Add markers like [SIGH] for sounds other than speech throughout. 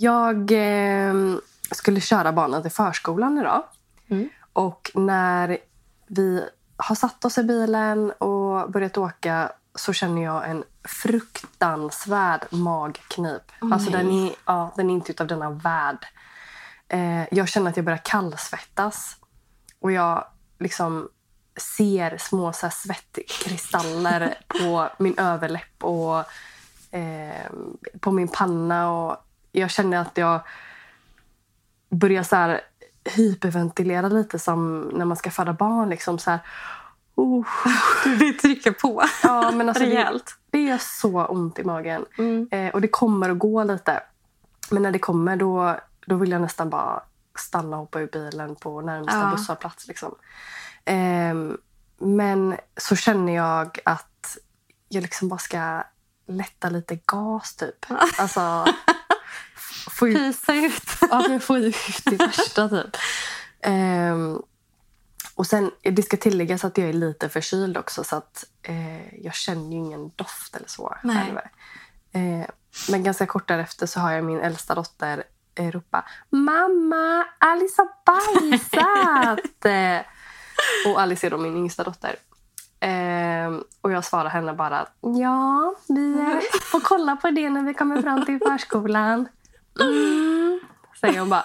Jag eh, skulle köra barnen till förskolan idag. Mm. Och när vi har satt oss i bilen och börjat åka så känner jag en fruktansvärd magknip. Åh, alltså den är, ja, den är inte utav denna värld. Eh, jag känner att jag börjar kallsvettas. Och jag liksom ser små så här, svettkristaller [LAUGHS] på min överläpp och eh, på min panna. Och jag känner att jag börjar så här hyperventilera lite som när man ska föda barn. Liksom så här, oh. [LAUGHS] Vill trycka på ja, men alltså det, rejält. det gör så ont i magen. Mm. Eh, och det kommer att gå lite. Men när det kommer då, då vill jag nästan bara stanna och hoppa ur bilen på närmsta Ja. busshållplats. Liksom. Ehm, men så känner jag att jag liksom bara ska lätta lite gas typ. [LAUGHS] Alltså, f- få ut, Pysa ut. ja, men få ut det värsta typ. Ehm, och sen, det ska tilläggas att jag är lite förkyld också så att eh, jag känner ju ingen doft eller så. Nej. Eh, men ganska kort därefter så har jag min äldsta dotter eh, ropa Mamma, Alice har bajsat! [LAUGHS] Och Alice är då min yngsta dotter. Eh, och jag svarar henne bara att ja, vi får kolla på det när vi kommer fram till förskolan. Mm, säger hon bara.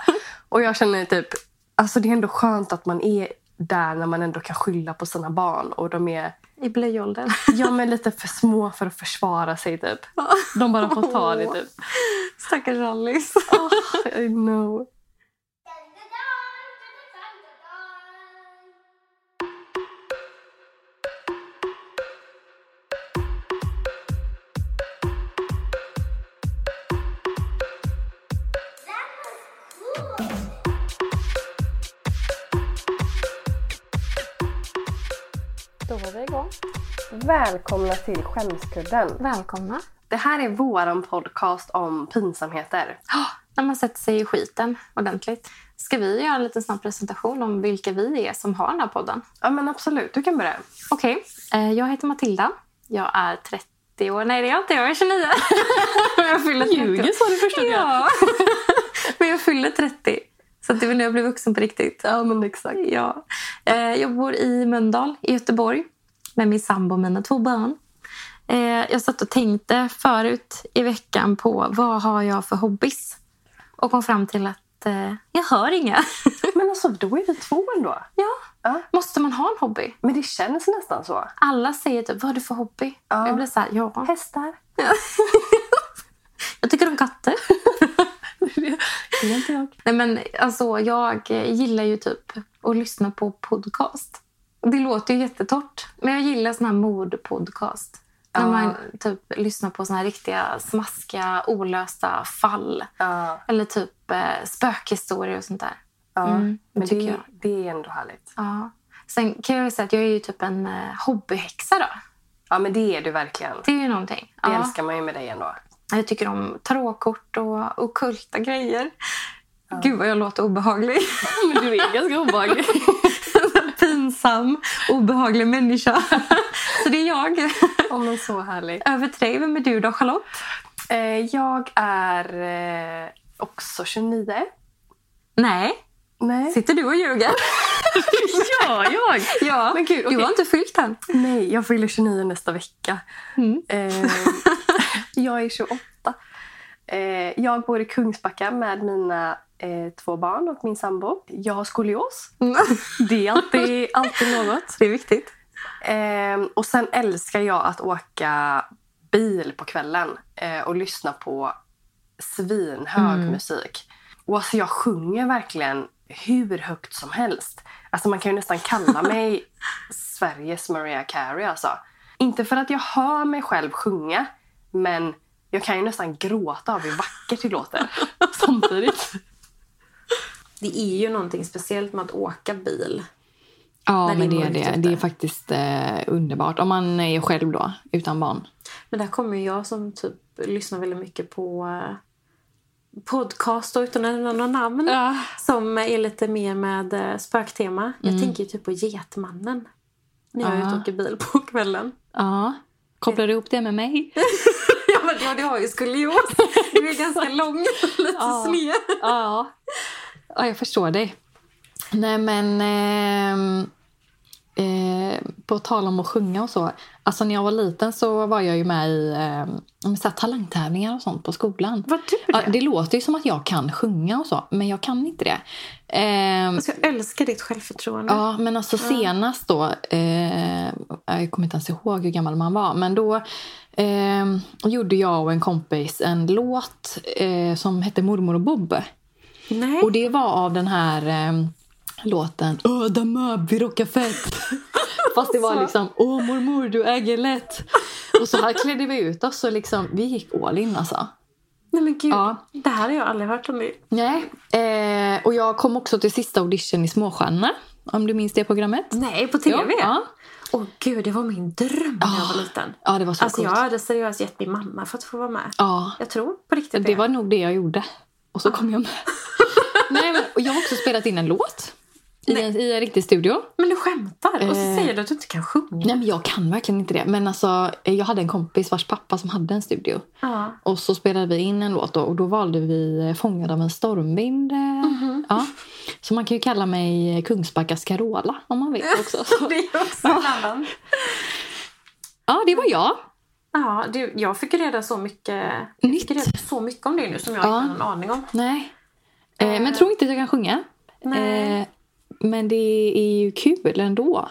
Och jag känner typ, alltså det är ändå skönt att man är där när man ändå kan skylla på sina barn och de är I blöjåldern. ja, men lite för små för att försvara sig typ. De bara får ta det typ. Stackars Alice. Oh, I know. Välkomna till Skämskudden. Välkomna. Det här är våran podcast om pinsamheter. När man sätter sig i skiten ordentligt. Ska vi göra en liten snabb presentation om vilka vi är som har den här podden? Ja men absolut, du kan börja. Okej, eh, jag heter Matilda. Jag är 30 år. Nej, det är jag inte. Jag är 29. [LAUGHS] Men jag fyller 30. sa du första Ja. [LAUGHS] Men jag fyller 30. Så det är väl nu jag blir vuxen på riktigt. Ja men exakt. Ja. Eh, Jag bor i Mölndal i Göteborg med min sambo och mina två barn. Eh, Jag satt och tänkte förut i veckan på vad har jag för hobbys och kom fram till att eh, jag har inga. [LAUGHS] Men alltså då är vi två ändå. ja. Ja. Måste man ha en hobby? Men det känns nästan så. Alla säger typ, vad har du för hobby? Ja. Jag blir så här, ja. Hästar. [LAUGHS] Jag tycker om katter. [LAUGHS] Det är inte jag. Nej, men alltså, jag gillar ju typ att lyssna på podcast. Det låter ju jättetort, men jag gillar sån här mordpodcast. När Ja. man typ lyssnar på såna här riktiga smaskiga, olösta fall. Ja, Eller typ eh, spökhistorier och sånt där. ja. Mm, men tycker det, jag. det är ändå härligt. Ja. Sen kan jag säga att jag är ju typ en eh, hobbyhäxa då. Ja men det är du verkligen. Det är ju någonting. Det Ja. älskar man ju med dig ändå. Jag tycker om tarotkort och ockulta grejer. Gud vad jag låter obehaglig. [LAUGHS] Men du är ganska obehaglig. [LAUGHS] Pinsam, obehaglig människa. [LAUGHS] Så det är jag. Ja men så härligt. Över till dig. Vem är du då, Charlotte? Eh, jag är eh, också 29. Nej. Nej. Sitter du och ljuger? [LAUGHS] Ja, jag! Ja. Men gud, Du okej. har inte fyllt än. Nej, jag fyller 29 nästa vecka. Mm. Eh, [LAUGHS] jag är 28. Eh, jag bor i Kungsbacka med mina eh, två barn och min sambo. Jag har skolios. [LAUGHS] Det är alltid, alltid något. [LAUGHS] Det är viktigt. Eh, och sen älskar jag att åka bil på kvällen eh, och lyssna på svinhög Mm. musik. Och alltså jag sjunger verkligen hur högt som helst. Alltså man kan ju nästan kalla [LAUGHS] mig Sveriges Mariah Carey alltså. Inte för att jag hör mig själv sjunga, men jag kan ju nästan gråta av hur vackert det låter samtidigt. Det är ju någonting speciellt med att åka bil. Ja, det men är det är det. ute. Det är faktiskt eh, underbart. Om man är själv då, utan barn. Men där kommer jag som typ lyssnar väldigt mycket på eh, podcast och utan att nämna namn. Som är lite mer med eh, spöktema. Jag tänker ju typ på Getmannen. När jag är Ja. ute och åker bil på kvällen. Ja. Kopplar du ihop det med mig? [LAUGHS] ja, men ja, det har ju skolios. Det Du är ganska lång [LAUGHS] lite Ja. sned. Ja. Ja, jag förstår dig. Nej, men... ehm, eh, på tal om att sjunga och så. Alltså när jag var liten så var jag ju med i eh, så talangtävlingar och sånt på skolan. Var du Ja, det? det låter ju som att jag kan sjunga och så, men jag kan inte det. Ehm, Alltså, jag älskar ditt självförtroende. Ja, men alltså senast då, eh, jag kommer inte ens ihåg hur gammal man var, men då eh, gjorde jag och en kompis en låt eh, som hette Mormor och Bob. Nej. Och det var av den här eh, låten Åh, Damöb, vi rockar fett. [LAUGHS] Fast det var liksom Åh mormor, du äger lätt. Och så här klädde vi ut oss och liksom, vi gick all in alltså. Nej men gud, Ja. det här har jag aldrig hört om. dig. Nej. Eh, och jag kom också till sista audition i Småstjärnorna. Om du minns det programmet? Nej, på tv? Ja. Åh gud, det var min dröm när jag var liten. Ja, det var så Alltså coolt. jag hade seriöst gett min mamma för att få vara med. Ja, Jag tror på riktigt det var nog det jag gjorde. Och så kom jag med. [LAUGHS] Nej, men, och jag har också spelat in en låt i, en, i en riktig studio. Men du skämtar och så Eh. säger du att du inte kan sjunga. Nej, men jag kan verkligen inte det. Men alltså, jag hade en kompis vars pappa som hade en studio. Ja. Och så spelade vi in en låt då, och då valde vi eh, Fångad av en stormvind. eh, Mhm. Ja. Så man kan ju kalla mig Kungsbackas Carola om man vill också. [LAUGHS] Det är också en annan. Ja, det var jag. Ja, du, jag fick reda så mycket, jag Nytt. fick reda så mycket om det nu som jag Ja. inte hade en aning om. Nej. Eh, men jag tror inte att jag kan sjunga. Nej. Eh, men det är ju kul ändå.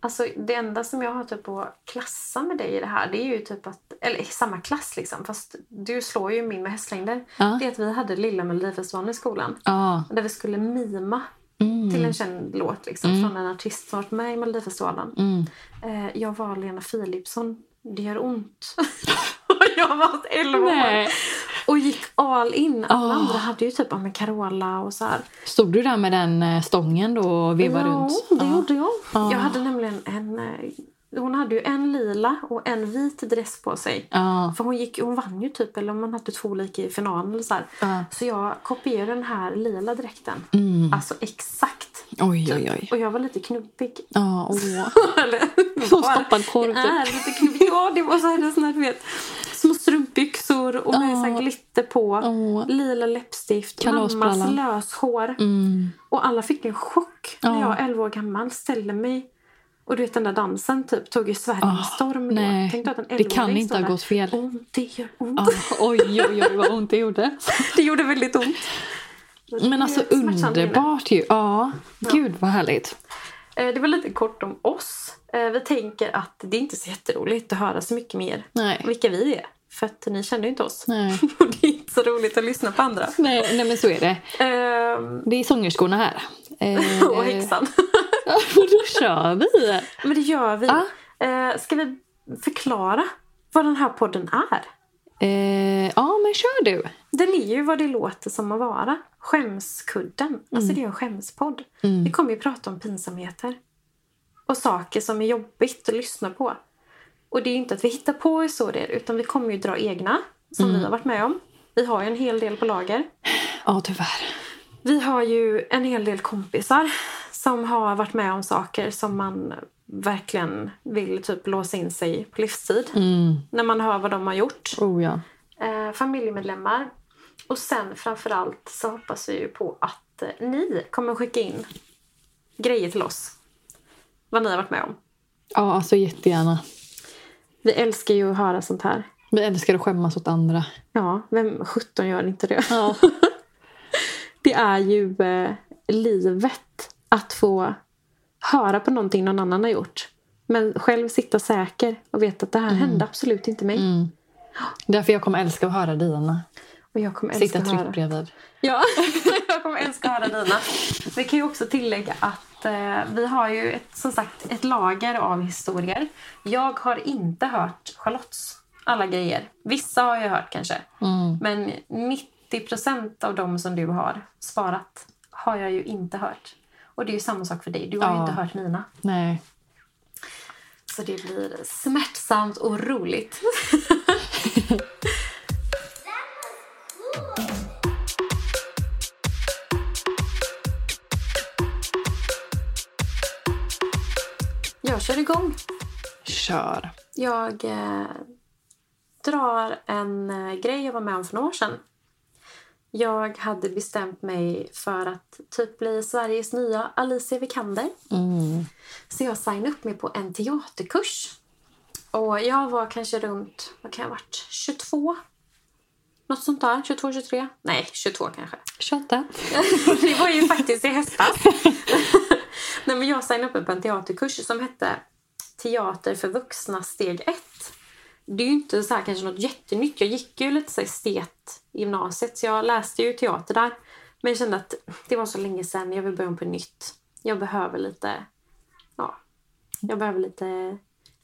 Alltså det enda som jag har typ att klassa med dig i det här det är ju typ att, eller samma klass liksom fast du slår ju min med hästlängder. Ja. Det är att vi hade lilla Melodifestivalen i skolan. Ja. Där vi skulle mima Mm. till en känd låt liksom, från en artist som varit med i Melodifestivalen. Mm. Eh, jag var Lena Philipsson. Det gör ont. Och [LAUGHS] jag var 11 år. Och gick all in. Alla Ah. andra hade ju typ ja, men Carola och så här. Stod du där med den eh, stången då och vevade ja, runt? det gjorde jag. Ah. Jag hade nämligen en... Hon hade ju en lila och en vit dress på sig. Ja. För hon, gick, hon vann ju typ, eller om man hade två olika i finalen. Eller så. Ja. så jag kopierade den här lila dräkten. Mm. Alltså exakt. Oj, oj, oj. Och jag var lite knubbig. Ja, åh. [LAUGHS] Som stoppad korv, typ. är lite knubbig. Ja, det var så här, sån här, du vet. Små strumpbyxor och med så här Ja. glitter på. Åh. Lila läppstift. Mammas löshår. Mm. Och alla fick en chock när Ja. jag 11 år gammal ställde mig. Och du vet den där dansen typ tog ju Sverige med Ah, storm då. Tänkte att en Det kan 11-åring inte ha gått fel. Ont, det gör ont. Ja, oj, oj, oj vad ont det gjorde. [LAUGHS] Det gjorde väldigt ont. Men alltså underbart ju. Ja, gud vad härligt. Eh, Det var lite kort om oss. Eh, Vi tänker att det är inte så jätteroligt att höra så mycket mer Nej. vilka vi är. För att ni känner ju inte oss. Nej. [LAUGHS] Och det är inte så roligt att lyssna på andra. Nej, nej, men så är det. Ehm, Det är sångerskorna här. [LAUGHS] Eh, och häxan. Och då kör vi. Men det gör vi. Ja. Eh, Ska vi förklara vad den här podden är? Eh, ja, men kör du. Den är ju vad det låter som att vara. Skämskudden. Alltså det är en skämspodd. Vi kommer ju prata om pinsamheter. Och saker som är jobbigt att lyssna på. Och det är ju inte att vi hittar på historier utan vi kommer ju dra egna. Som vi har varit med om. Vi har ju en hel del på lager. Ja, tyvärr. Vi har ju en hel del kompisar som har varit med om saker som man verkligen vill typ låsa in sig på livstid. Mm. När man hör vad de har gjort. Oh ja. Eh, familjemedlemmar. Och sen framförallt så hoppas vi ju på att eh, ni kommer skicka in grejer till oss. Vad ni har varit med om. Ja, alltså jättegärna. Vi älskar ju att höra sånt här. Vi älskar att skämmas åt andra. Ja, vem 17 gör inte det? Ja. [LAUGHS] Det är ju eh, livet att få höra på någonting någon annan har gjort. Men själv sitta säker och veta att det här hände absolut inte mig. Mm. Därför jag kommer älska att höra dina. Och jag kommer älska Sitta tryggt bredvid. Ja, [LAUGHS] jag kommer älska att höra dina. Vi kan ju också tillägga att eh, vi har ju ett, som sagt ett lager av historier. Jag har inte hört Charlottes alla grejer. Vissa har jag hört kanske. Mm. Men 90% av dem som du har sparat har jag ju inte hört. Och det är ju samma sak för dig. Du har Ja. inte hört mina. Nej. Så det blir smärtsamt och roligt. [LAUGHS] Jag kör igång. Kör. Jag eh, drar en eh, grej jag var med om för några år sedan. Jag hade bestämt mig för att typ bli Sveriges nya Alicia Vikander. Mm. Så jag signade upp mig på en teaterkurs. Och jag var kanske runt, vad kan jag varit, 22? Något sånt där, 22, 23? Nej, 22 kanske. 28. [LAUGHS] Det var ju faktiskt i höstas. [LAUGHS] Nej, men jag signade upp mig på en teaterkurs som hette Teater för vuxna steg 1. Det är ju inte så här kanske något jättenytt. Jag gick ju lite så estet gymnasiet så jag läste ju teater där. Men jag kände att det var så länge sedan. Jag vill börja om på nytt. Jag behöver lite, ja, jag behöver lite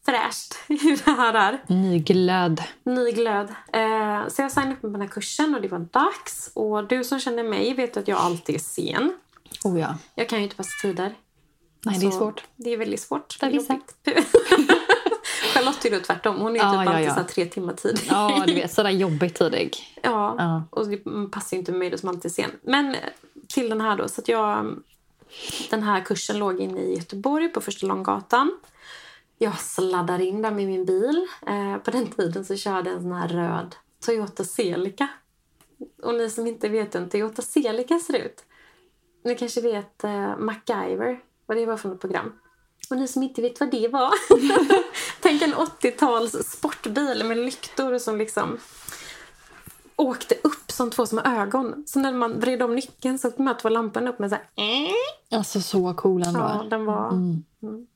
fräscht i det här där. Ny glöd. Ny glöd. Eh, så jag signade upp mig på den här kursen och det var dags. Och du som känner mig vet att jag alltid är sen. Oh ja. Jag kan ju inte passa tider. Nej, det är Så svårt. Det är väldigt svårt. För vissa. Jobbigt. [LAUGHS] Charlotte är då tvärtom. Hon är Ja, typ ja, alltid ja. så här tre timmar tid. Ja, du vet. Sådär jobbigt tidig. Ja, Ja. och det passar ju inte mig då som alltid är sen. Men till den här då. Så att jag, den här kursen låg inne i Göteborg på Första Långgatan. Jag sladdar in där med min bil. Eh, på den tiden så körde jag en sån här röd Toyota Celica. Och ni som inte vet hur en Toyota Celica ser ut. Ni kanske vet eh, MacGyver, vad det var för något program. Och ni som inte vet vad det var. [LAUGHS] Tänk en 80-tals sportbil med lyktor som liksom åkte upp som två små ögon. Så när man vred om nyckeln så kom två lamporna upp med så här... Alltså så cool ändå. Ja, den var mm,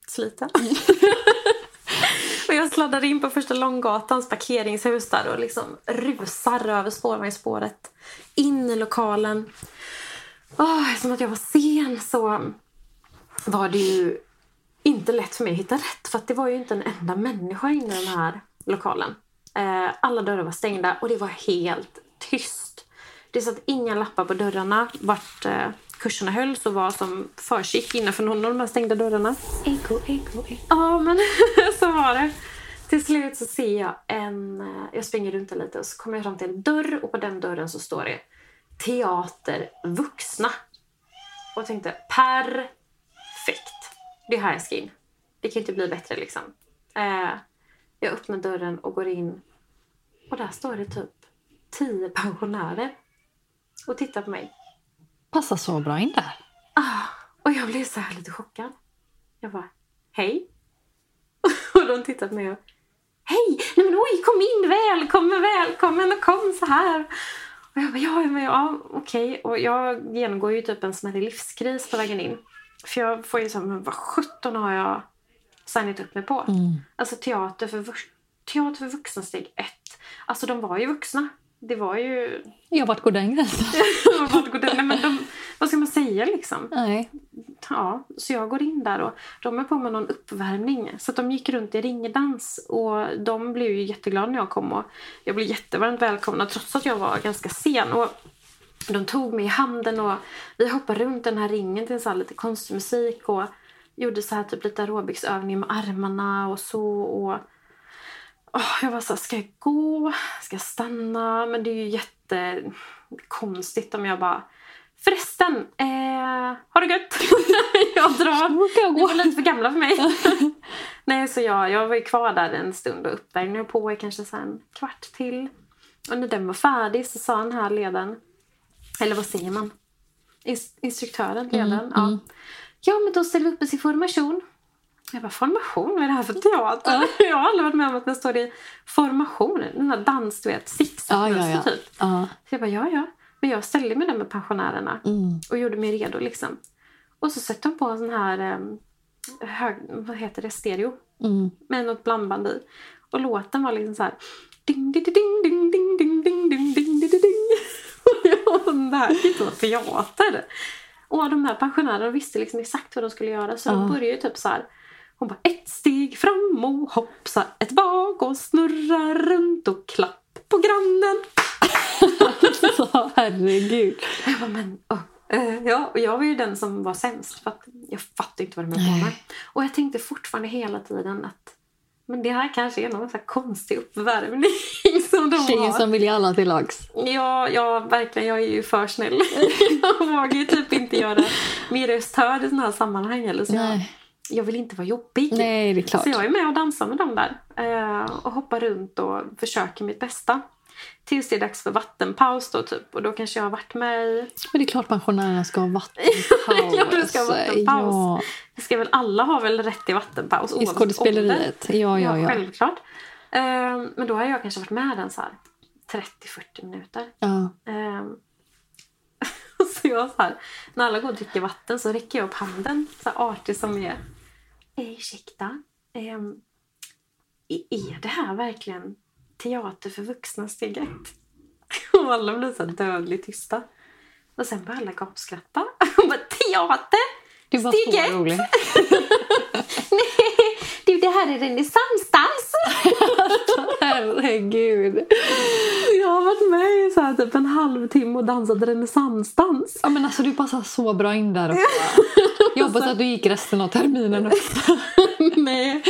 sliten. [LAUGHS] och jag sladdade in på första Långgatans parkeringshus där och liksom rusar över spårvagnsspåret in i lokalen. Oh, som att jag var sen så var det ju inte lätt för mig att hitta rätt för att det var ju inte en enda människa inne i den här lokalen. Eh, alla dörrar var stängda och det var helt tyst. Det satt inga lappar på dörrarna vart eh, kurserna hölls och vad som försiggick innanför någon av de här stängda dörrarna. Ego, ego, ego. Ja, men [LAUGHS] så var det. Till slut så ser jag en... eh, Jag springer runt lite och så kommer jag fram till en dörr och på den dörren så står det Teater vuxna. Och jag tänkte perfekt. Det är här jag ska in. Det kan inte bli bättre liksom. Eh, jag öppnar dörren och går in och där står det typ tio pensionärer och tittar på mig. Passar så bra in där. Ah, och jag blev så här lite chockad. Jag bara, hej. [LAUGHS] Och de tittar på mig och, hej, nej men oj, kom in, välkommen, välkommen och kom så här. Och jag bara, ja, men ja, okej. Och jag genomgår ju typ en smärre livskris på vägen in. För jag får ju så här, men vad sjutton har jag signat upp mig på? Alltså teater för, teater för vuxna steg ett. Alltså de var ju vuxna. Det var ju... Jag vart går den gränsen? vad, går det- nej, men de, vad ska man säga liksom? Nej. Ja, så jag går in där och de är på med någon uppvärmning. Så de gick runt i ringdans och de blev ju jätteglada när jag kom och jag blev jättevarmt välkomnad trots att jag var ganska sen. Och de tog mig i handen och vi hoppade runt den här ringen till så lite konstmusik och gjorde så här typ lite aerobicsövningar med armarna och så. Och Åh, jag var så här, ska jag gå? Ska jag stanna? Men det är ju jättekonstigt om jag bara Förresten, eh, har det gött? [LAUGHS] jag drar. Ni var lite för gamla för mig. [LAUGHS] Nej, så jag, jag var ju kvar där en stund och uppvärmningen på i kanske så en kvart till. Och när den var färdig så sa den här ledaren, eller vad säger man? Ins- instruktören, ledaren. ja. Ja, men då ställer vi upp oss i formation. Jag bara, formation? Vad är det här för teater? [LAUGHS] jag har aldrig varit med om att det står i formation. Den där dans, du vet, Ja, zigzagmönster ja, ja. typ. ja. Så jag bara, ja, ja. Men jag ställde mig där med pensionärerna Mm. och gjorde mig redo liksom. Och så sätter de på en sån här, um, hög, vad heter det, stereo Mm. med något blandband i. Och låten var liksom så här... Ding, ding, ding, ding, ding, ding, ding, ding, ding, ding, [LAUGHS] ding. Och jag bara, det här kan inte vara teater. Och de här pensionärerna visste liksom exakt vad de skulle göra. Så de Ja. började ju typ så här... Hon bara ett steg fram och hoppsa ett bak och snurra runt och klapp på grannen. [LAUGHS] Så, herregud. Jag bara, men... Eh, ja, och jag var ju den som var sämst. För att jag fattade inte vad de höll på med. Och jag tänkte fortfarande hela tiden att men det här kanske är någon så konstig uppvärmning de Tjejen som vill ge alla till lags. Ja, ja, verkligen. Jag är ju för snäll. [LAUGHS] jag vågar ju typ inte göra min röst hörd i sådana här sammanhang. Eller så jag, Nej. jag vill inte vara jobbig. Nej, det är klart. Så jag är med och dansar med dem där. Eh, och hoppar runt och försöker mitt bästa. Tills det är dags för vattenpaus då typ. Och då kanske jag har varit med i... Men det är klart pensionärerna ska ha [LAUGHS] vattenpaus. Ja, det ska ha vattenpaus. Ja, Det ska väl alla ha väl rätt till vattenpaus I skådespeleriet. Ja, Ja, ja. självklart. Eh, men då har jag kanske varit med den så här 30-40 minuter. ja. Ehm, [LAUGHS] så jag så här, när alla går och dricker vatten så räcker jag upp handen, så här artig som jag är. Eh, ursäkta, ehm, är- det här verkligen teater för vuxna steg ett? [LAUGHS] Och alla blir så dödligt tysta. Och sen börjar alla gapskratta. [LAUGHS] Och bara, teater? Det var så ett. roligt. Nej, du det här är renässansdans. Herregud. Jag har varit med i så här typ en halvtimme och dansat renässansdans. Ja, men alltså, du passar så bra in där också. [LAUGHS] Jag hoppas att du gick resten av terminen också. [LAUGHS] Nej.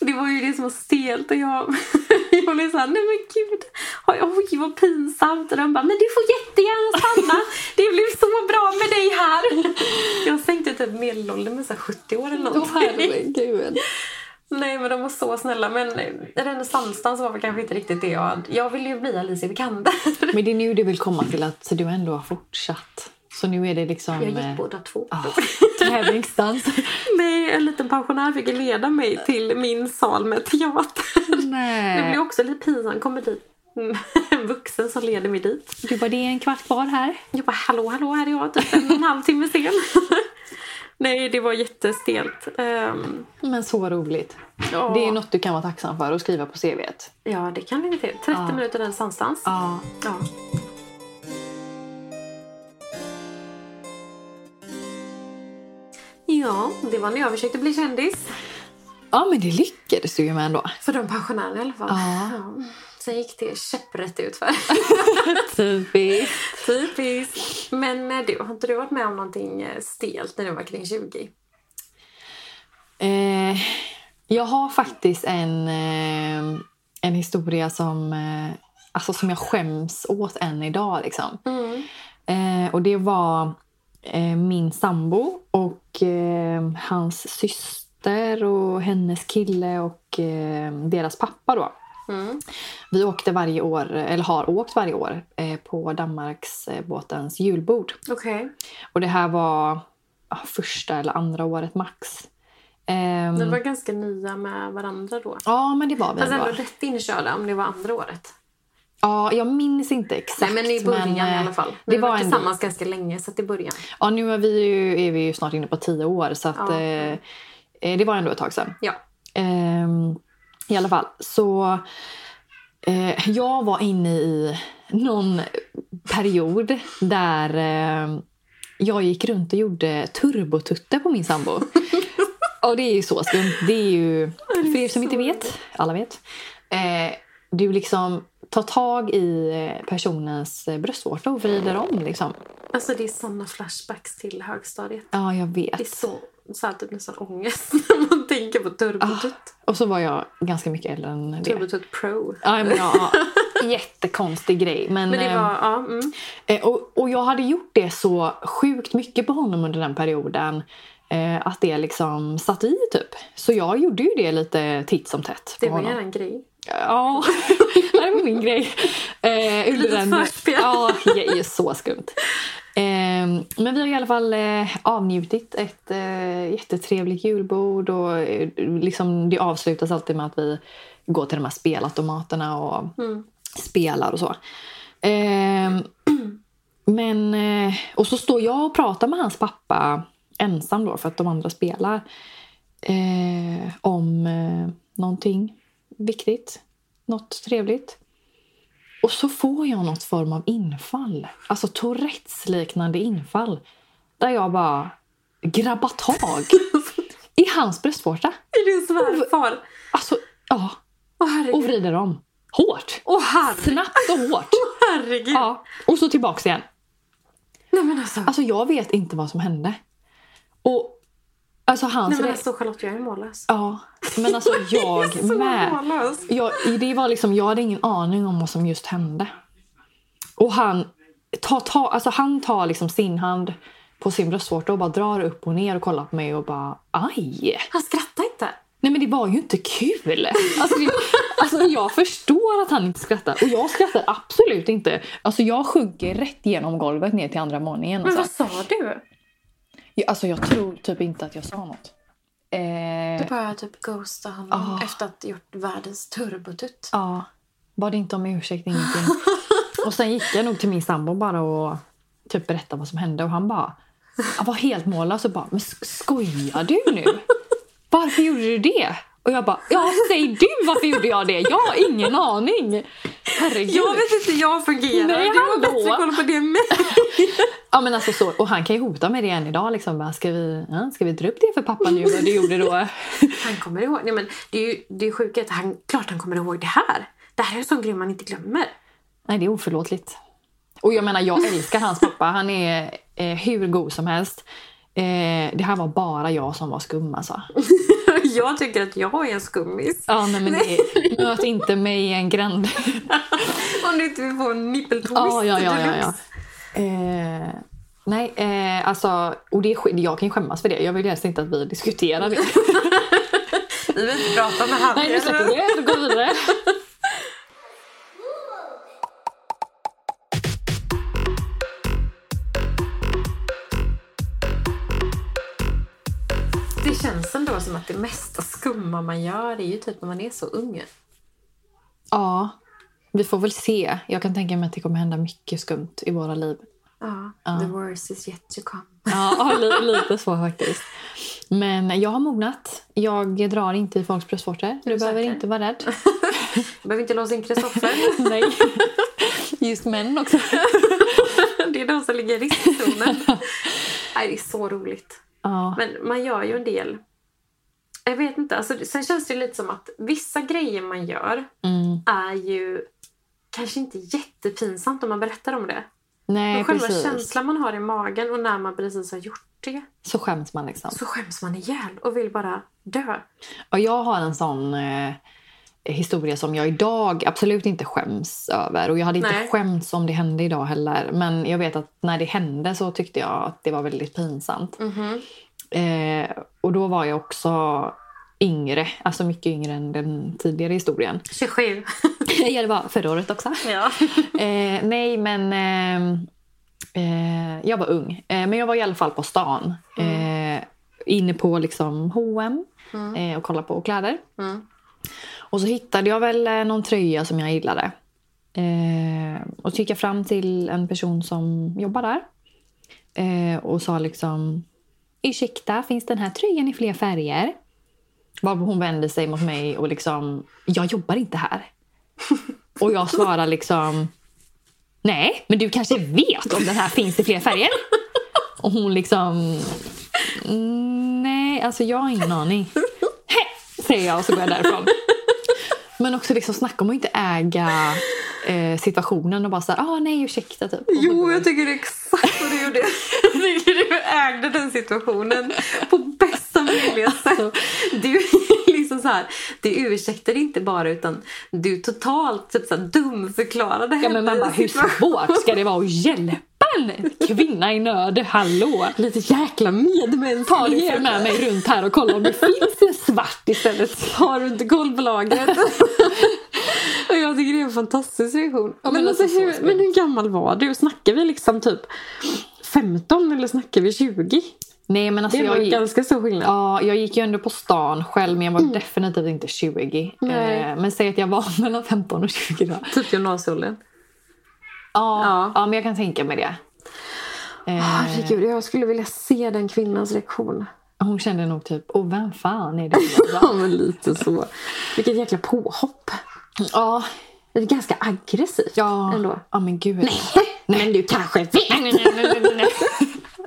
Det var ju det som var stelt och jag, [LAUGHS] jag blev såhär, nej men gud, oj vad pinsamt. Och de bara, men du får jättegärna stanna, det blev så bra med dig här. Jag sänkte typ medelåldern med så här 70 år eller Åh, någonting. herregud. Nej men de var så snälla men renässansdans var väl kanske inte riktigt det jag. Jag ville ju bli Alicia Vikander. Men det är nu du vill komma till att du ändå har fortsatt. Så nu är det liksom... Jag eh, gick båda två. ja, tävlingsdans. [LAUGHS] Nej, en liten pensionär fick leda mig till min sal med teater. Det blir Nej. också lite pinsamt. Kommer dit en vuxen som leder mig dit. Du bara, det är en kvart kvar här. Jag bara hallå, hallå, här är jag typ en och en halv timme sen. [LAUGHS] Nej, det var jättestelt. Um, Men så roligt. ja. Det är något du kan vara tacksam för och skriva på CVt. ja, det kan vi till. 30 Ja. minuter renässansdans. Ja. Ja. Ja, det var när jag försökte bli kändis. Ja, men det lyckades du ju med ändå. För de pensionärerna i alla fall. Ja. Sen gick det käpprätt utför. [LAUGHS] Typiskt. Typiskt. Men eh, du, har inte du varit med om någonting eh, stelt när du var kring 20? Eh, jag har faktiskt en, eh, en historia som, eh, alltså som jag skäms åt än idag. Liksom. Mm. Eh, och det var min sambo och hans syster och hennes kille och deras pappa. Då. Mm. Vi åkte varje år, eller har åkt varje år eh, på Danmarksbåtens julbord. Okej. Och det här var ja, första eller andra året max. Ehm, Ni var ganska nya med varandra då. Ja, men det var vi. Fast ändå rätt inkörda om det var andra året. Ja, jag minns inte exakt. Nej, men i början men, i eh, alla fall. Det Ni var var ändå, tillsammans ganska länge, så att i början. ja, nu är vi, ju, är vi ju snart inne på tio år, så att, Ja. eh, eh, det var ändå ett tag sedan. Ja. Ehm, I alla fall, så eh, jag var inne i någon period där eh, jag gick runt och gjorde turbotutte på min sambo. [LAUGHS] och det är ju så skumt. Det är ju, för er som inte vet, alla vet. Eh, du liksom tar tag i eh, personens bröstvårta och vrider om. Liksom. Alltså det är såna flashbacks till högstadiet. Ja, jag vet. Det är så, så här, typ nästan ångest [LAUGHS] när man tänker på turbotutt. Och så var jag ganska mycket äldre än det. Turbotutt pro. Ja, men, ja, jättekonstig grej. Men, Men det eh, var, ja. Mm. Eh, Och, och jag hade gjort det så sjukt mycket på honom under den perioden. Eh, att det liksom satt i typ. Så jag gjorde ju det lite titt som tätt. Det var gärna en grej. Ja, [LAUGHS] det var min grej. Eh, under förspel. Ja, så skumt. Eh, men vi har i alla fall eh, avnjutit ett eh, jättetrevligt julbord. Och, eh, liksom, det avslutas alltid med att vi går till de här spelautomaterna och Mm. spelar och så. Eh, men, och så står jag och pratar med hans pappa ensam då för att de andra spelar. Om någonting viktigt. Något trevligt. Och så får jag något form av infall. Alltså Tourettes-liknande infall. Där jag bara grabbar tag [LAUGHS] i hans bröstvårta. Är din svärfar? Alltså, ja. Åh Och vrider om. Hårt. Herregud. Snabbt och hårt. herregud. Ja. Och så tillbaks igen. Nej men alltså. Alltså jag vet inte vad som hände. Och alltså hans... Nej men alltså Charlotte, jag är mållös. Ja, men alltså [LAUGHS] jag så med. mållös. Jag, det var liksom, jag hade ingen aning om vad som just hände. Och han tar, tar, alltså han tar liksom sin hand på sin bröstvårta och bara drar upp och ner och kollar på mig och bara aj. Han skrattar inte. Nej men det var ju inte kul. Alltså, det, alltså jag förstår att han inte skrattar. Och jag skrattar absolut inte. Alltså jag sjunker rätt genom golvet ner till andra våningen. Men Alltså. vad sa du? Ja, alltså jag tror typ inte att jag sa något. Eh, Du bara typ ghostade honom Ah. efter att ha gjort världens turbotutt. Ja, bad inte om ursäkt, ingenting. [LAUGHS] och sen gick jag nog till min sambo bara och typ berättade vad som hände och han bara han var helt mållös och bara men sk- skojar du nu? Varför gjorde du det? Och jag bara ja säg du varför gjorde jag det? Jag har ingen aning. Herregud. Jag vet inte hur jag fungerar. Nej, du har bättre koll på det än mig. Ja, men alltså så, och han kan ju hota med det än idag. Liksom. Bara, ska, vi, ja, ska vi dra upp det för pappa nu vad du gjorde då? [LAUGHS] Han kommer ihåg. Nej, men det är ju det är sjukt att han, klart han kommer ihåg det här. Det här är en sån grej man inte glömmer. Nej, det är oförlåtligt. Och jag menar, jag älskar hans pappa. Han är eh, hur god som helst. Eh, det här var bara jag som var skum alltså. [LAUGHS] Jag tycker att jag är en skummis. Ja, nej, men det, [LAUGHS] möt inte mig i en gränd. Om du inte vill få en nippeltwist Ja, ja, ja, ja, ja. Eh, nej, eh, alltså, och det, jag kan ju skämmas för det. Jag vill helst inte att vi diskuterar det. [LAUGHS] Vi vill inte prata med han. nej, nu släpper vi det och går vidare. Det känns ändå som att det mesta skumma man gör är ju typ när man är så ung. Ja, vi får väl se. Jag kan tänka mig att det kommer hända mycket skumt i våra liv. Ja, the worst is yet to come. Ja, ja, li- lite så faktiskt. Men jag har mognat. Jag drar inte i folks bröstvårtor. Du du behöver säker? inte vara rädd. Jag [LAUGHS] behöver inte låsa in Kristoffer. [LAUGHS] Nej. Just män också. [LAUGHS] det är de som ligger i riskzonen. Nej, det är så roligt. Ja. Men man gör ju en del. Jag vet inte. Alltså, sen känns det lite som att vissa grejer man gör Mm. är ju kanske inte jättepinsamt om man berättar om det. Nej, Men själva precis. känslan man har i magen och när man precis har gjort det Så skäms man liksom. så skäms man ihjäl och vill bara dö. Och jag har en sån eh, historia som jag idag absolut inte skäms över. Och jag hade inte Nej. skämts om det hände idag heller. Men jag vet att när det hände så tyckte jag att det var väldigt pinsamt. Mhm. Eh, och då var jag också yngre, alltså mycket yngre än den tidigare historien. 27. [LAUGHS] ja, det var förra året också. Ja. [LAUGHS] Eh, nej, men eh, eh, jag var ung. Eh, men jag var i alla fall på stan. Eh, inne på liksom H&M eh, och kollade på kläder. Mm. Och så hittade jag väl någon tröja som jag gillade. Och så gick jag fram till en person som jobbar där. Och sa liksom... Ursäkta, finns den här tröjan i fler färger? Varpå hon vänder sig mot mig och liksom... Jag jobbar inte här. Och jag svarar liksom... Nej, men du kanske vet om den här finns i fler färger? Och hon liksom... Mm, nej, alltså jag har ingen aning. Hä, säger jag och så går jag därifrån. Men också liksom snacka om att inte äga eh, situationen och bara såhär, ah nej ursäkta typ. Jo, jag tycker det är exakt vad du gjorde. [LAUGHS] Jag tycker du ägde den situationen på sätt. Du liksom så här, du ursäktar inte bara utan du totalt typ så här, dumförklarade Ja men man bara, hur svårt ska det vara att hjälpa en kvinna i nöd? Hallå! Lite jäkla medmänsklighet. Ta med mig runt här och kolla om det finns en svart istället. Har du inte koll på lagret? [LAUGHS] Och jag tycker det är en fantastisk reaktion. Ja, men, men alltså, alltså, så hur, men hur gammal var du? Snackar vi liksom typ 15 eller snackar vi 20? Nej men alltså Det är jag ganska stor skillnad. ja, jag gick ju ändå på stan själv men jag var definitivt inte 20. Nej. Eh, men säg att jag var [LAUGHS] mellan 15 och 20 då. Typ gymnasieåldern. Ja, Ja. ja. men jag kan tänka mig det. Eh, Herregud, jag skulle vilja se den kvinnans reaktion. hon kände nog typ, åh vem fan är det? [LAUGHS] Ja, men lite så. Vilket jäkla påhopp. ja, Det är ganska aggressivt ja, ändå. ja men gud. Men du kanske vet. Ja.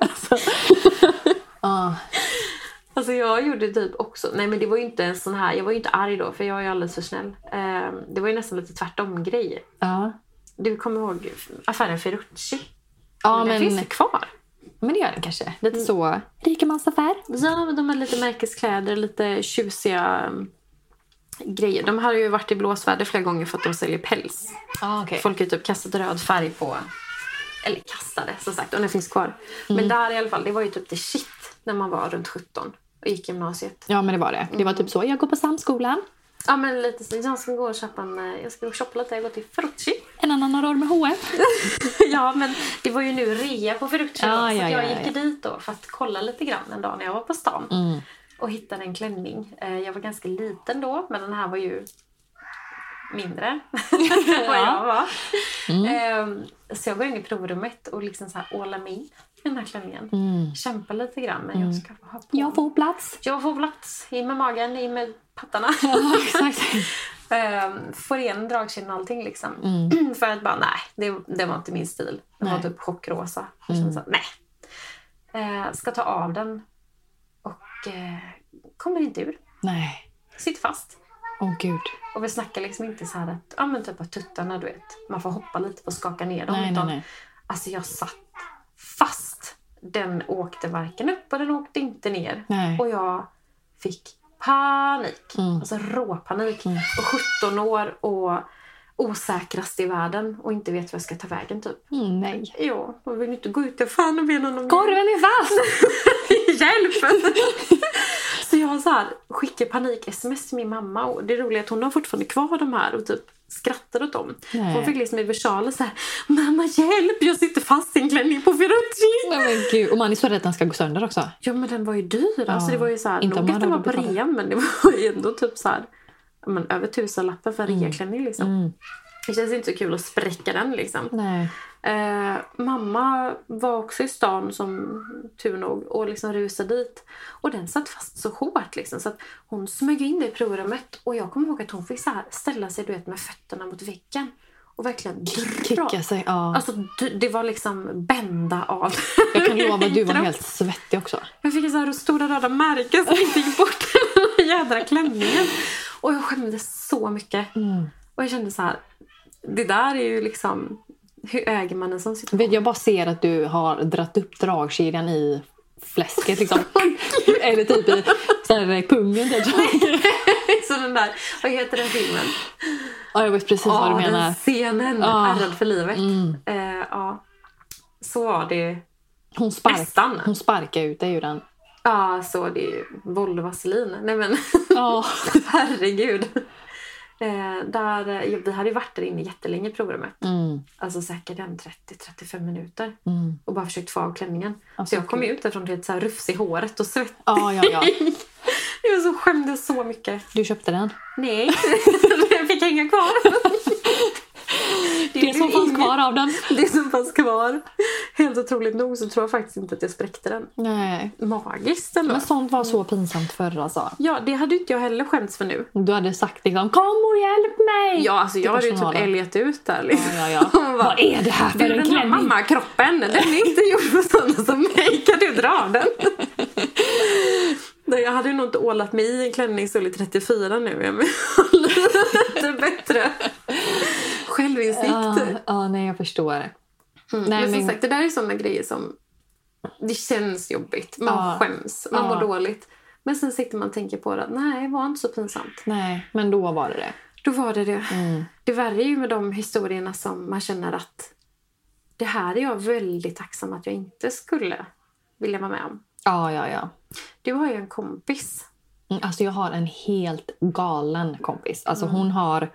[LAUGHS] Alltså jag gjorde typ också, nej men det var ju inte en sån här, jag var ju inte arg då för jag är alldeles för snäll. Eh, det var ju nästan lite tvärtom grej. Ja, Du kommer ihåg affären Ferrucci? ja Den men, finns ju kvar. men det gör den kanske. Lite så rikemansaffär. Ja, men de har lite märkeskläder, lite tjusiga um, grejer. De har ju varit i blåsväder flera gånger för att de säljer päls. Ja, okej. Folk har typ kastat röd färg på Eller kastade som sagt, och den finns kvar. Mm. Men där i alla fall, det var ju typ the shit när man var runt 17 och gick gymnasiet. Ja, men det var det. Det var typ så. Jag går på samskolan. Ja men lite så, jag ska gå och köpa en, eh, jag ska gå och shoppa lite, jag går till Ferrucci. En annan har med H&M. [LAUGHS] ja men det var ju nu rea på Ferrucci Ja, då, så ja, jag ja, gick ja. dit då för att kolla lite grann en dag när jag var på stan. Mm. Och hittade en klänning. Eh, Jag var ganska liten då men den här var ju mindre [LAUGHS] än vad jag var. Mm. Ehm, Så jag går in i provrummet och liksom så här ålar mig in i den här klänningen. Mm. Kämpar lite grann men jag ska ha på Jag får plats. Jag får plats. In med magen, in med pattarna. Ja, exakt. [LAUGHS] Ehm, får igen dragkedjan och allting liksom. [CLEARS THROAT] För att bara nej, det, det var inte min stil. Var Nej. typ chockrosa. Kände så nej. Eh, ska ta av den och eh, kommer inte ur. Nej. Sitter fast. Åh gud. Och vi snackar liksom inte så här att, ja men typ att tuttarna du vet. Man får hoppa lite och skaka ner dem. Nej, nej, utan, nej. Alltså jag satt fast. Den åkte varken upp och den åkte inte ner. Nej. Och jag fick panik. Mm. Alltså råpanik. Och 17 år och osäkrast i världen och inte vet vad jag ska ta vägen typ. Mm, nej. Ja, jag vill inte gå ut. Jag fan och be någon om Korven är fast! [LAUGHS] Hjälp! [LAUGHS] jag så här, skickar panik-sms till min mamma och det roliga är att hon har fortfarande kvar de här och typ skrattar åt dem. Nej. Hon fick liksom versaler så här Mamma hjälp! Jag sitter fast i en klänning på Ferrucci! Och man är så rädd att den ska gå sönder också. Ja men den var ju dyr. Alltså, det var ju så här, Inte nog att den var på rea men det var ju ändå typ så här, ja, men, över tusenlappen för en reaklänning liksom. Mm. Det känns inte så kul att spräcka den liksom. Nej. Eh, mamma var också i stan som tur nog och liksom rusade dit. Och den satt fast så hårt liksom så att hon smög in i provrummet och jag kommer ihåg att hon fick så här ställa sig du vet, med fötterna mot väggen och verkligen dra. Sig. Ja. Alltså det var liksom bända av. jag kan lova att du var [LAUGHS] helt svettig också. Jag fick så här stora röda märken som inte gick bort [LAUGHS] den jädra klänningen. Och jag skämdes så mycket. Mm. Och jag kände så här, det där är ju liksom, hur äger man en sån situation? Jag bara ser att du har dratt upp dragkedjan i fläsket. Liksom. [LAUGHS] Eller typ i här, pungen. Typ. [LAUGHS] så den där, vad heter den filmen? Ja, jag vet precis vad du Ja, menar. den scenen, Ja. Ärrad för livet. Mm. Eh, ja. Så var det. Hon, spark, Nästan. hon sparkar ut dig ur den. Ja, så det är ju Volvo-vaselin. Nej men, Ja. [LAUGHS] herregud. Eh, där, eh, vi hade varit där inne jättelänge i provrummet. Mm. Alltså säkert en 30-35 minuter. Mm. Och bara försökt få av klänningen. Alltså, så jag kom ut därifrån helt så här rufs i håret och svett. Ja, ja, ja. [LAUGHS] Jag så skämdes så mycket. Du köpte den. Nej, [LAUGHS] jag fick hänga kvar. [LAUGHS] Det som fanns kvar av den. Det som fanns kvar. Helt otroligt nog så tror jag faktiskt inte att jag spräckte den. Nej. Magiskt ändå. Men sånt var så pinsamt förr alltså. Ja, det hade inte jag heller skämts för nu. Du hade sagt liksom kom och hjälp mig! Ja, alltså jag Till hade ju typ älgat ut där. Liksom. Ja, ja, [LAUGHS] ja. Vad är det här för en den här klänning? mammakroppen, den är inte gjord för sådana som mig. Kan du dra av den? Nej, jag hade ju nog inte ålat mig i en klänning storlek 34 nu. Jag [LAUGHS] lite bättre självinsikt. Ja, ja, nej jag förstår. Mm. Nej, men som men- sagt, det där är sådana grejer som... Det känns jobbigt. Man Ja. skäms. Man Ja. mår dåligt. Men sen sitter man och tänker på det. att Nej, det var inte så pinsamt. Nej, men då var det det. Då var det det. Mm. Det värre är ju med de historierna som man känner att det här är jag väldigt tacksam att jag inte skulle vilja vara med om. Ja, ja, ja. Du har ju en kompis. Mm, Alltså jag har en helt galen kompis. Alltså hon har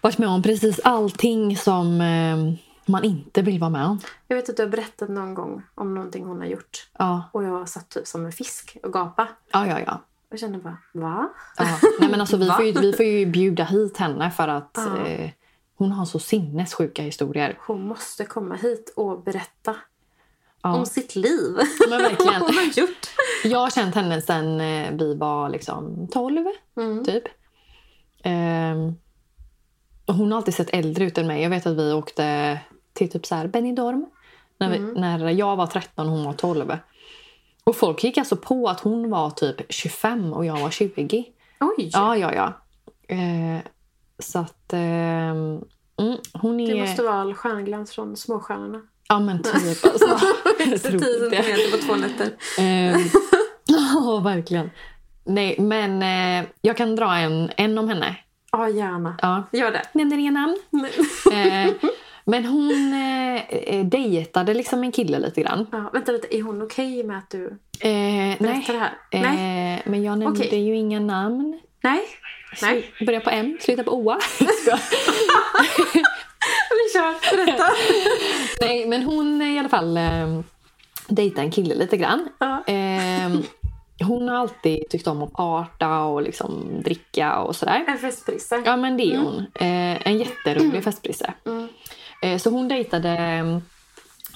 varit med om precis allting som eh, man inte vill vara med om. Jag vet att du har berättat någon gång om någonting hon har gjort. Ja, Och jag satt typ som en fisk och gapa. ja, ja. ja. Och kände bara, va? ja. Nej, men alltså, vi, får ju, vi får ju bjuda hit henne för att Ja. eh, hon har så sinnessjuka historier. Hon måste komma hit och berätta Ja. om sitt liv. Men verkligen. Vad [LAUGHS] hon har gjort. Jag har känt henne sen eh, vi var liksom 12, Mm. typ. Och hon har alltid sett äldre ut än mig. Jag vet att vi åkte till typ så här Benidorm när, vi, Mm. när jag var 13 och hon var 12. Och folk gick alltså på att hon var typ 25 och jag var 20. Oj! Ja, ja, ja. Eh, så att... ehm, mm, hon är... Det måste vara all stjärnglans från småstjärnorna. Ja, men [LAUGHS] typ. Alltså, [LAUGHS] jag tror 10 det. centimeter på två nätter. Eh, [LAUGHS] Ja, verkligen. Nej, men eh, jag kan dra en, en om henne. Ja, gärna. Ja. Gör det. Nämner inga namn. Eh, Men hon eh, eh, dejtade liksom en kille lite grann. Ja, vänta lite, är hon okej med att du Eh, nej. det här? Nej. Eh, men jag nämnde Okej. ju inga namn. Nej? Nej. Börja på M, sluta på OA. [LAUGHS] [LAUGHS] Vi kör, berätta. Nej, men hon i alla fall eh, dejtade en kille lite grann. Ja. Hon har alltid tyckt om att parta och liksom dricka och sådär. En festprisse. Ja, men det är hon. Eh, en jätterolig festprisse. Mm. Eh, så hon dejtade eh,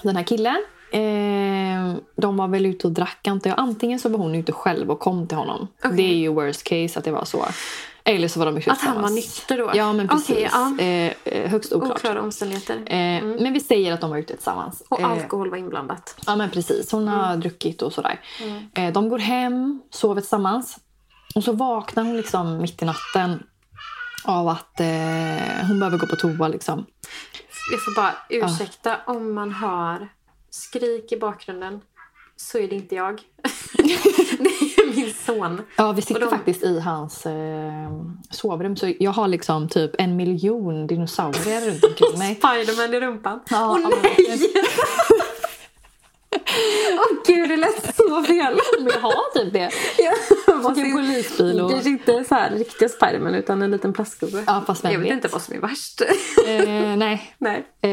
den här killen. Eh, de var väl ute och drack antar jag. Antingen så var hon ute själv och kom till honom. Okej. Det är ju worst case att det var så. Eller så var de ute Att han var nykter då? Ja, men precis. Okej, ja. eh, eh, högst oklart. Oklara omständigheter. Eh, Men vi säger att de var ute tillsammans. Och Eh, alkohol var inblandat. Ja men precis, hon har druckit och sådär. Mm. Eh, de går hem, sover tillsammans. Och så vaknar hon liksom mitt i natten av att eh, hon behöver gå på toa liksom. Jag får bara ursäkta om man hör skrik i bakgrunden. Så är det inte jag. [LAUGHS] det är min son. Ja, vi sitter de- faktiskt i hans eh, sovrum så jag har liksom typ en miljon dinosaurier runt omkring mig. [LAUGHS] Spiderman i rumpan. Ja, Åh ja, nej! [LAUGHS] Åh gud, det lät så fel. Men jag har typ det. Vad Och en polisbil och... Kanske inte så här riktiga Spiderman utan en liten plastgubbe. Ja, fast vem jag vet vet. inte vad som är värst. Eh, nej. nej. Eh,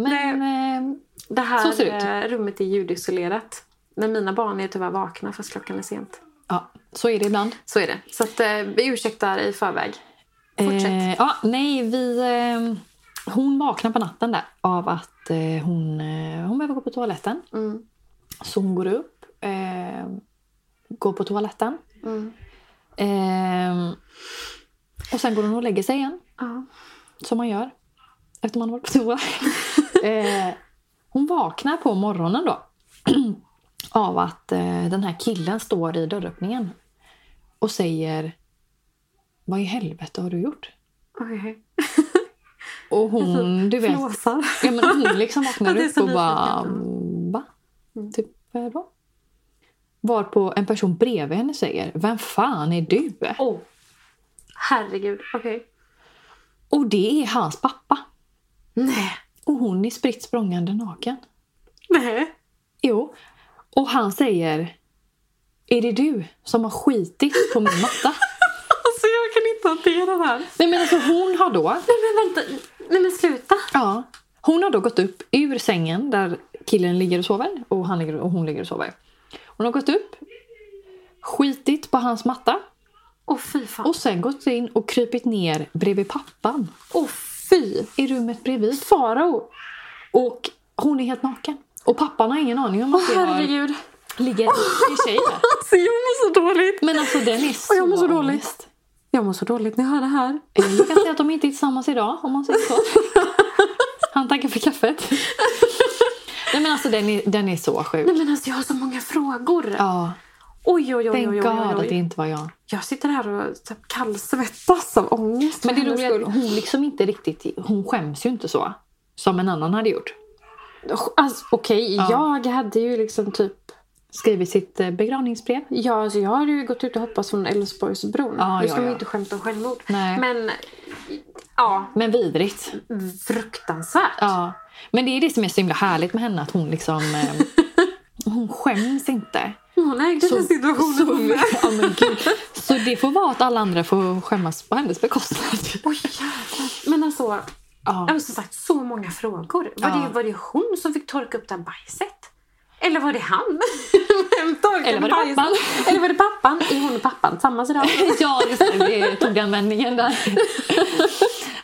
men... Eh, Det här Så ser det ut. eh, rummet är ljudisolerat. Men mina barn är tyvärr vakna fast klockan är sent. ja, så är det ibland. Så är det. Så att, eh, vi ursäktar i förväg. Fortsätt. Eh, ja, nej, vi... Eh, hon vaknar på natten där av att eh, hon, eh, hon behöver gå på toaletten. Mm. Så hon går upp, eh, går på toaletten. Mm. Eh, och sen går hon och lägger sig igen, Ja. som man gör efter man har varit på toa. [LAUGHS] hon vaknar på morgonen då [CLEARS THROAT] av att eh, den här killen står i dörröppningen och säger Vad i helvete har du gjort? Okej. [LAUGHS] Och hon, du vet, Flåsar. ja, men hon liksom [LAUGHS] vaknar upp och bara. Va? Typ vadå? Varpå en person bredvid henne säger Vem fan är du? Oh. Herregud. Okej. Och det är hans pappa. Nej. Och hon är spritt språngande naken. Nej. Jo. Och han säger Är det du som har skitit på min matta? [LAUGHS] Alltså jag kan inte hantera det här. Nej men alltså hon har då Nej men vänta. Nej men sluta. Ja. Hon har då gått upp ur sängen där killen ligger och sover och, han ligger, och hon ligger och sover. Hon har gått upp, skitit på hans matta fan. och sen gått in och krypit ner bredvid pappan Åh fy. i rummet bredvid. Farao. Och hon är helt naken. Och pappan har ingen aning om att det herregud. ligger en tjej. [LAUGHS] Alltså jag mår så dåligt. Men alltså den är så Och jag mår så dåligt. ångest. Jag mår så dåligt när jag hör det här. Jag kan säga att de inte är tillsammans idag om man säger så. [LAUGHS] Han tackar för kaffet. [LAUGHS] Nej men alltså den är, den är så sjuk. Nej men alltså jag har så många frågor. Ja, Oj oj oj thank oj oj, God oj, att det oj. inte var jag. Jag sitter här och typ kallsvettas av ångest. Men det roliga är att hon liksom inte riktigt, hon skäms ju inte så. Som en annan hade gjort. Alltså, Okej, Ja. jag hade ju liksom typ... Skrivit sitt eh, begravningsbrev. Ja, alltså jag hade ju gått ut och hoppats från Älvsborgsbron. Ja, nu ja, ska man ju ja. inte skämta om självmord. Nej. Men ja, Men vidrigt. fruktansvärt. Ja. Men det är det som är så himla härligt med henne. Att hon liksom... Eh, [LAUGHS] hon skäms inte. Hon ägde den situationen. så, [LAUGHS] ja, men gud. så det får vara att alla andra får skämmas på hennes bekostnad. [LAUGHS] Oj jävlar. Men alltså, Ja. som sagt så många frågor. Var, Ja. det, var det hon som fick torka upp här bajset? Eller var det han? [LAUGHS] Eller var det pappan? Eller var det pappan? Är hon och pappan samma idag? Ja, just det. Det tog användningen där.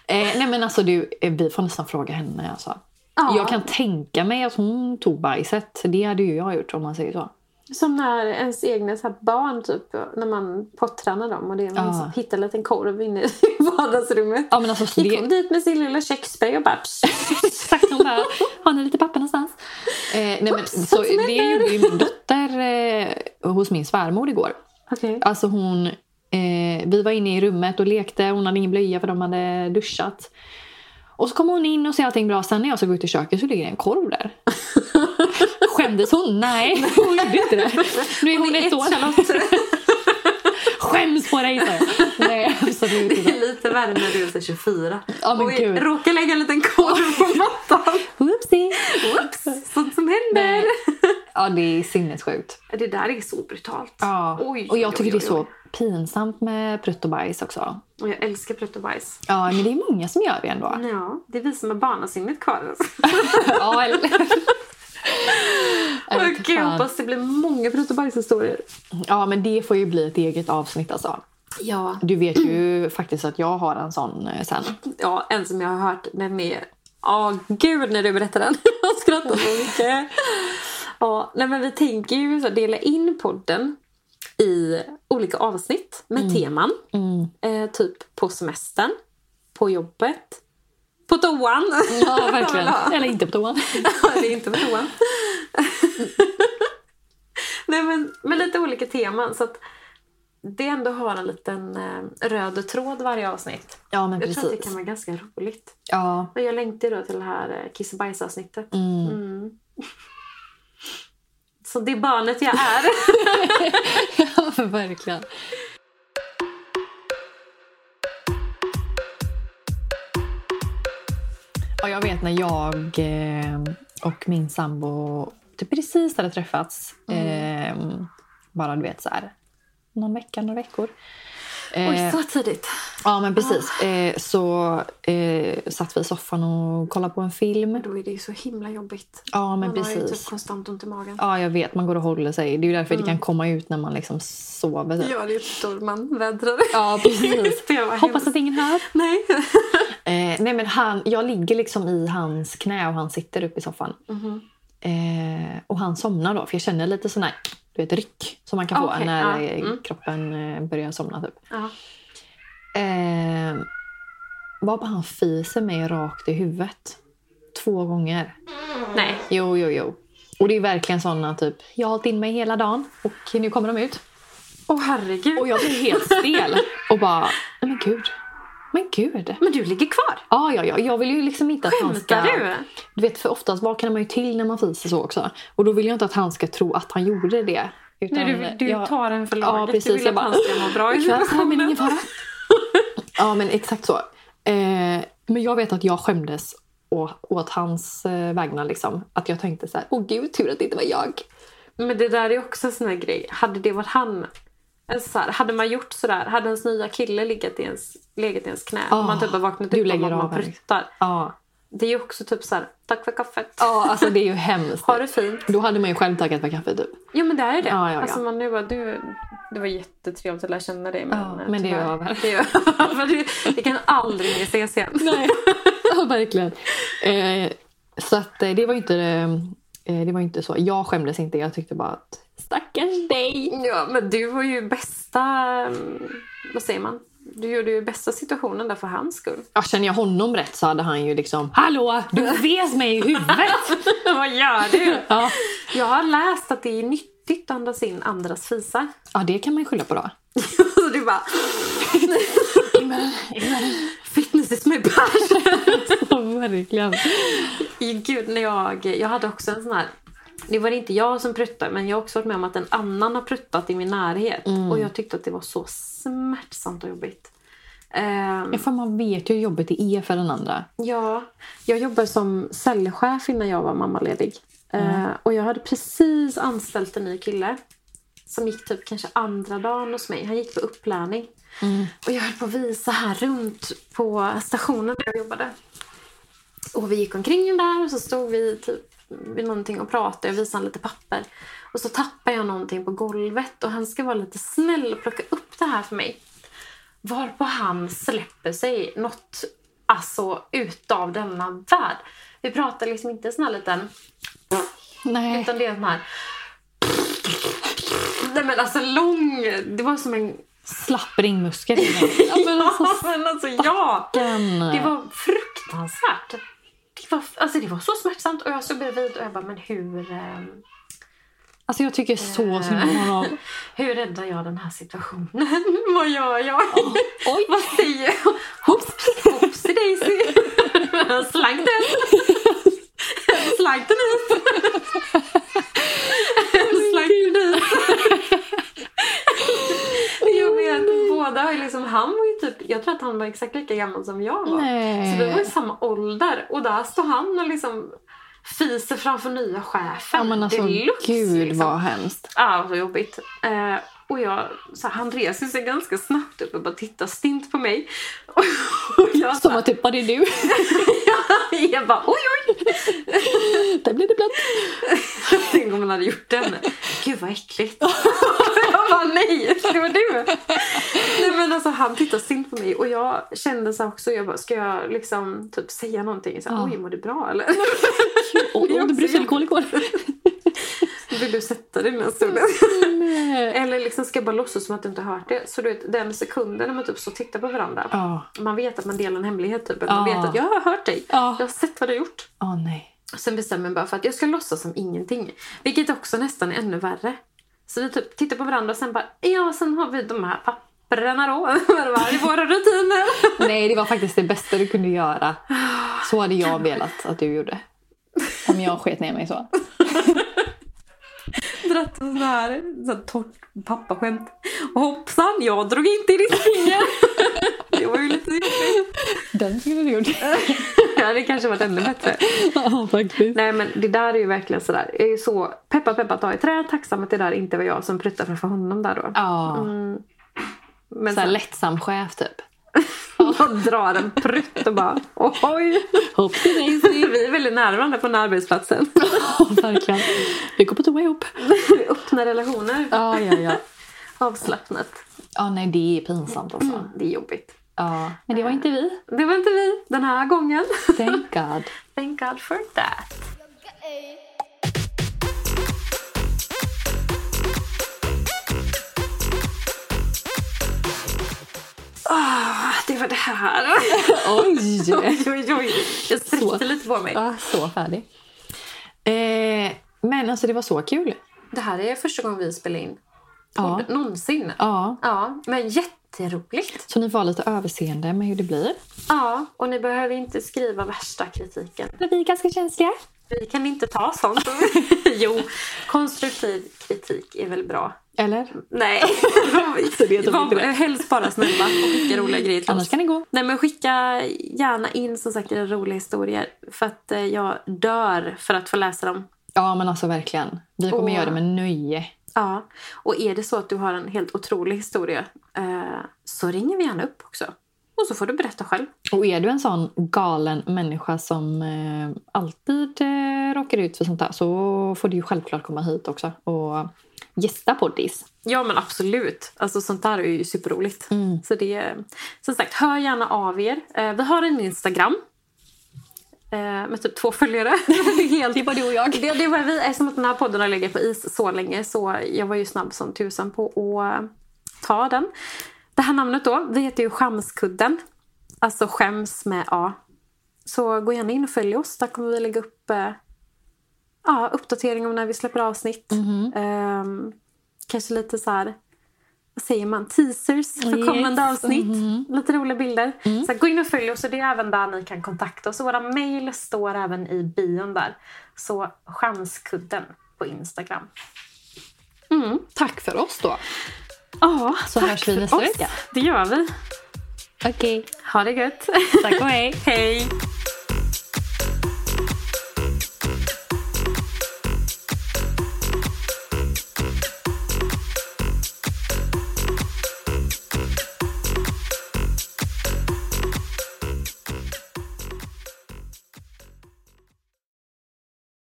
eh, nej men alltså du, eh, vi får nästan fråga henne alltså. Ja. Jag kan tänka mig att hon tog bajset. Det hade ju jag gjort om man säger så. Som när ens egna så barn, typ, när man pottränar dem och det är man Ja. hittar en liten korv inne i [LAUGHS] vardagsrummet. Ja men alltså så Gick hon det... dit med sin lilla köksspray och bara... [LAUGHS] Exakt, hon bara, har ni lite papper någonstans? Eh, nej men så det gjorde ju min dotter eh, hos min svärmor igår. Okej. Alltså hon, eh, vi var inne i rummet och lekte. Hon hade ingen blöja för de hade duschat. Och så kom hon in och ser allting bra. Sen när jag ska gå ut i köket så ligger det en korv där. [LAUGHS] Skämdes hon? [LAUGHS] Nej, hon gjorde inte det. Nu är hon ett år. Charlotte. [LAUGHS] Skäms på dig! så. Nej, absolut Det inte. är lite värme du är så 24. Ja, men och gud. råkar lägga en liten kod på mattan. Whoopsie! Whoops, sånt som händer. Nej. Ja, det är sinnessjukt. Det där är så brutalt. Ja. Oj, och jag oj, tycker oj, det är så pinsamt med prutt och bajs också. Och jag älskar prutt och bajs. Ja, men det är många som gör det ändå. Ja, det är vi som har barnasinnet kvar. [LAUGHS] Ja, eller... Jag fan. hoppas det blir många prutt och bajshistorier. Ja, men det får ju bli ett eget avsnitt alltså. Ja. Du vet ju faktiskt att jag har en sån eh, sen. ja, en som jag har hört den är... Åh gud när du berättar den. [LAUGHS] Jag skrattar så mycket. Ja, nej, men vi tänker ju så dela in podden i olika avsnitt med teman. Eh, typ på semestern, på jobbet, på toan. Ja, verkligen. Eller inte på toan. [LAUGHS] är inte på toan. [LAUGHS] Nej, men med lite olika teman. Så att det ändå har en liten eh, röd tråd varje avsnitt. Ja, men Jag tror att det kan vara ganska roligt. Ja, Men jag längtar då till det här eh, kiss och bajs-avsnittet. Mm. [LAUGHS] Så det barnet jag är. ja verkligen. Ja, jag vet när jag eh, och min sambo typ precis hade träffats. Eh, bara du vet så här, någon vecka, några veckor. Eh, Oj, så tidigt. Ja, men precis. Eh, så eh, satt vi i soffan och kollade på en film. Då är det ju så himla jobbigt. Ja, men Man har ju precis. typ konstant ont i magen. Ja, jag vet. Man går och håller sig. Det är ju därför det kan komma ut när man liksom sover. Typ. Ja, det är då man vädrar. Ja, precis. [LAUGHS] Hoppas hemskt. att ingen hör. Nej. [LAUGHS] Eh, nej, men han, jag ligger liksom i hans knä och han sitter upp i soffan. Mhm. Eh, och han somnar då, för jag känner lite sån här du vet, ryck som man kan få Okej, när ja, eh, mm. kroppen eh, börjar somna. Typ. Ja. Eh, varpå han fiser mig rakt i huvudet. Två gånger. Nej. Jo, jo, jo. Och det är verkligen såna typ, jag har hållit in mig hela dagen och nu kommer de ut. Åh herregud. Och jag blir helt stel och bara, nej men gud. Men gud. Men du ligger kvar. Ja, ja, ja. Jag vill ju liksom inte att han ska... Skämtar du? Du vet, för oftast vaknar man ju till när man fiser så också. Och då vill jag inte att han ska tro att han gjorde det. Utan Nej, du, du jag, tar den för Ja, laget. precis. Du vill Jag att bara, han ska må bra i men ingen fara. [LAUGHS] ja, men exakt så. Eh, men jag vet att jag skämdes å, åt hans eh, vägnar. Liksom. Att jag tänkte så här, åh gud, tur att det inte var jag. Men det där är också en sån här grej. Hade det varit han. Alltså så här, hade man gjort sådär. Hade ens nya kille legat i ens, legat i ens knä. Ah, och man typ har vaknat upp att man pruttar. Ja, Det är ju också typ så här. Tack för kaffet. ja alltså det är ju hemskt. Ha det fint. Då hade man ju själv tackat för kaffe typ. Jo men det är det. Ja, ja, ja. Alltså man nu bara, du, det var jättetrevligt att lära känna dig. Men, Ja, men det är över. Det är över. [LAUGHS] det, det kan aldrig mer ses igen. Nej, [LAUGHS] ja, verkligen. Eh, så att eh, det var ju inte, eh, det var inte så. Jag skämdes inte. Jag tyckte bara att stackars dig. Ja men du var ju bästa, mm, vad säger man? Du gjorde ju bästa situationen där för hans skull. Ja, känner jag honom rätt så hade han ju liksom Hallå, du fes mig i huvudet! [LAUGHS] vad gör du? ja. Jag har läst att det är nyttigt att andas in andras fisar. ja, det kan man ju skylla på då. [LAUGHS] Så du bara... [LAUGHS] Fitness is my passion. Ja, verkligen. Gud, när jag, jag hade också en sån här... Det var inte jag som pruttade, men jag har också varit med om att en annan har pruttat i min närhet. Och jag tyckte att det var så smärtsamt och jobbigt. Ja, för man vet ju hur jobbigt det är för den andra. Ja, jag jobbade som säljchef innan jag var mammaledig. Eh, och jag hade precis anställt en ny kille. Som gick typ kanske andra dagen hos mig. Han gick på upplärning. Och jag höll på att visa här runt på stationen där jag jobbade. Och vi gick omkring där och så stod vi typ vid någonting och pratade. Jag visade lite papper. Och så tappade jag någonting på golvet och han ska vara lite snäll och plocka upp det här för mig. Varpå han släpper sig något alltså utav denna värld. Vi pratar liksom inte sån här liten... Nej. Utan det är sån här... Nej men alltså lång... Det var som en... Slapp ringmuskel. [LAUGHS] ja, men alltså, Ja, men alltså ja! Det var fruktansvärt. Det var, alltså det var så smärtsamt och jag stod bredvid och jag bara, men hur... ehm, Alltså jag tycker så synd om honom. [LAUGHS] Hur räddar jag den här situationen? [LAUGHS] Vad gör jag? Oj. Vad säger jag? Hopps, hoppsi daisy. Slank den. Slank den ut. Slank den ut. Jag vet, båda har liksom, han var ju typ jag tror att han var exakt lika gammal som jag var. Nej. Så vi var i samma ålder. Och där står han och liksom fiser framför nya chefen. Ja, men alltså, Deluxe, gud liksom. vad hemskt. Ja, så jobbigt. Eh, och jag, så här, han reser sig ganska snabbt upp och bara tittar stint på mig. [LAUGHS] Och jag, Som att typ, var det du? [LAUGHS] jag bara oj oj! [LAUGHS] Där blev det blött. Tänk om man hade gjort den. Gud vad äckligt. jag bara nej, det var du. nej men alltså han tittade stint på mig och jag kände så också, jag bara ska jag liksom typ säga någonting? Så Ja. Oj mår du bra eller? Är oh, det också brysselkål igår. Vill du sätta dig den här stunden? Eller liksom ska jag bara låtsas som att du inte har hört det. Så du vet, den sekunden när man typ så tittar på varandra. Ja. Man vet att man delar en hemlighet. Typ. Man Ja. vet att jag har hört dig. Ja. Jag har sett vad du har gjort. Åh nej. Sen bestämmer jag bara för att jag ska låtsas som ingenting. Vilket också nästan är ännu värre. Så vi typ tittar på varandra och sen bara, ja sen har vi de här papperna då. [LAUGHS] Vad är våra rutiner? [LAUGHS] Nej, det var faktiskt det bästa du kunde göra. Så hade jag velat att du gjorde. Om jag sket ner mig så. [LAUGHS] Dratt en sån här, sån här torrt pappaskämt. Och hoppsan, jag drog inte i ditt finger. det var ju lite jobbigt. Den skulle du gjort. [LAUGHS] Ja, det kanske varit ännu bättre. Ja, faktiskt. Nej men det där är ju verkligen sådär. Jag är så peppa peppa ta i trä. Tacksam att det där inte var jag som pruttade framför honom där då. Ja. Mm. Men Så sen lättsam chef typ. [LAUGHS] [LAUGHS] man drar en prutt och bara oj. Hopp till dig, Siv. Vi är väldigt nära varandra på den här arbetsplatsen. [LAUGHS] Ja, verkligen. Vi går på toa ihop. Öppna relationer. Ja, ja, ja. Avslappnat. Ja, nej, det är pinsamt alltså. Mm, det är jobbigt. Ja, men det var inte vi. Det var inte vi den här gången. Thank God. [LAUGHS] Thank God for that. Ah, det var det här. Oj! [LAUGHS] oj, oj. Jag Så. sträckte lite på mig. Ja, så färdig. Eh, men alltså det var så kul. Det här är första gången vi spelar in Ja. podd någonsin. Ja. Ja, men jätteroligt. Så ni får ha lite överseende med hur det blir. Ja, och ni behöver inte skriva värsta kritiken. Men vi är ganska känsliga. Vi kan inte ta sånt. [LAUGHS] jo, konstruktiv kritik är väl bra. Eller? Nej, [LAUGHS] Var, helst bara snälla och skicka roliga grejer till Annars kan det gå. Nej men skicka gärna in som sagt era roliga historier. För att eh, jag dör för att få läsa dem. Ja, men alltså verkligen. Vi kommer Åh. göra det med nöje. Ja, och är det så att du har en helt otrolig historia eh, så ringer vi gärna upp också. Och så får du berätta själv. Och är du en sån galen människa som eh, alltid eh, råkar ut för sånt där så får du ju självklart komma hit också och gästa poddis. Ja men absolut. Alltså sånt där är ju superroligt. Mm. Så det som sagt, hör gärna av er. Eh, vi har en Instagram. Eh, med typ två följare. det, [LAUGHS] helt, Det var du och jag. det, det var vi. Eftersom att den här podden har legat på is så länge så jag var ju snabb som tusan på att eh, ta den. Det här namnet då, vi heter ju Skämskudden. Alltså skäms med A. Så gå gärna in och följ oss. Där kommer vi lägga upp eh, ja, uppdatering om när vi släpper avsnitt. Ehm, kanske lite så här, vad säger man, teasers för Yes. kommande avsnitt. Lite roliga bilder. Så gå in och följ oss och det är även där ni kan kontakta oss. Och våra mejl står även i bion där. Så Skämskudden på Instagram. Mm. Tack för oss då. Ja, Så tack hörs vi nästa vecka. Det gör vi. Okej. Ha det gött. Tack och hej. [LAUGHS] Hej.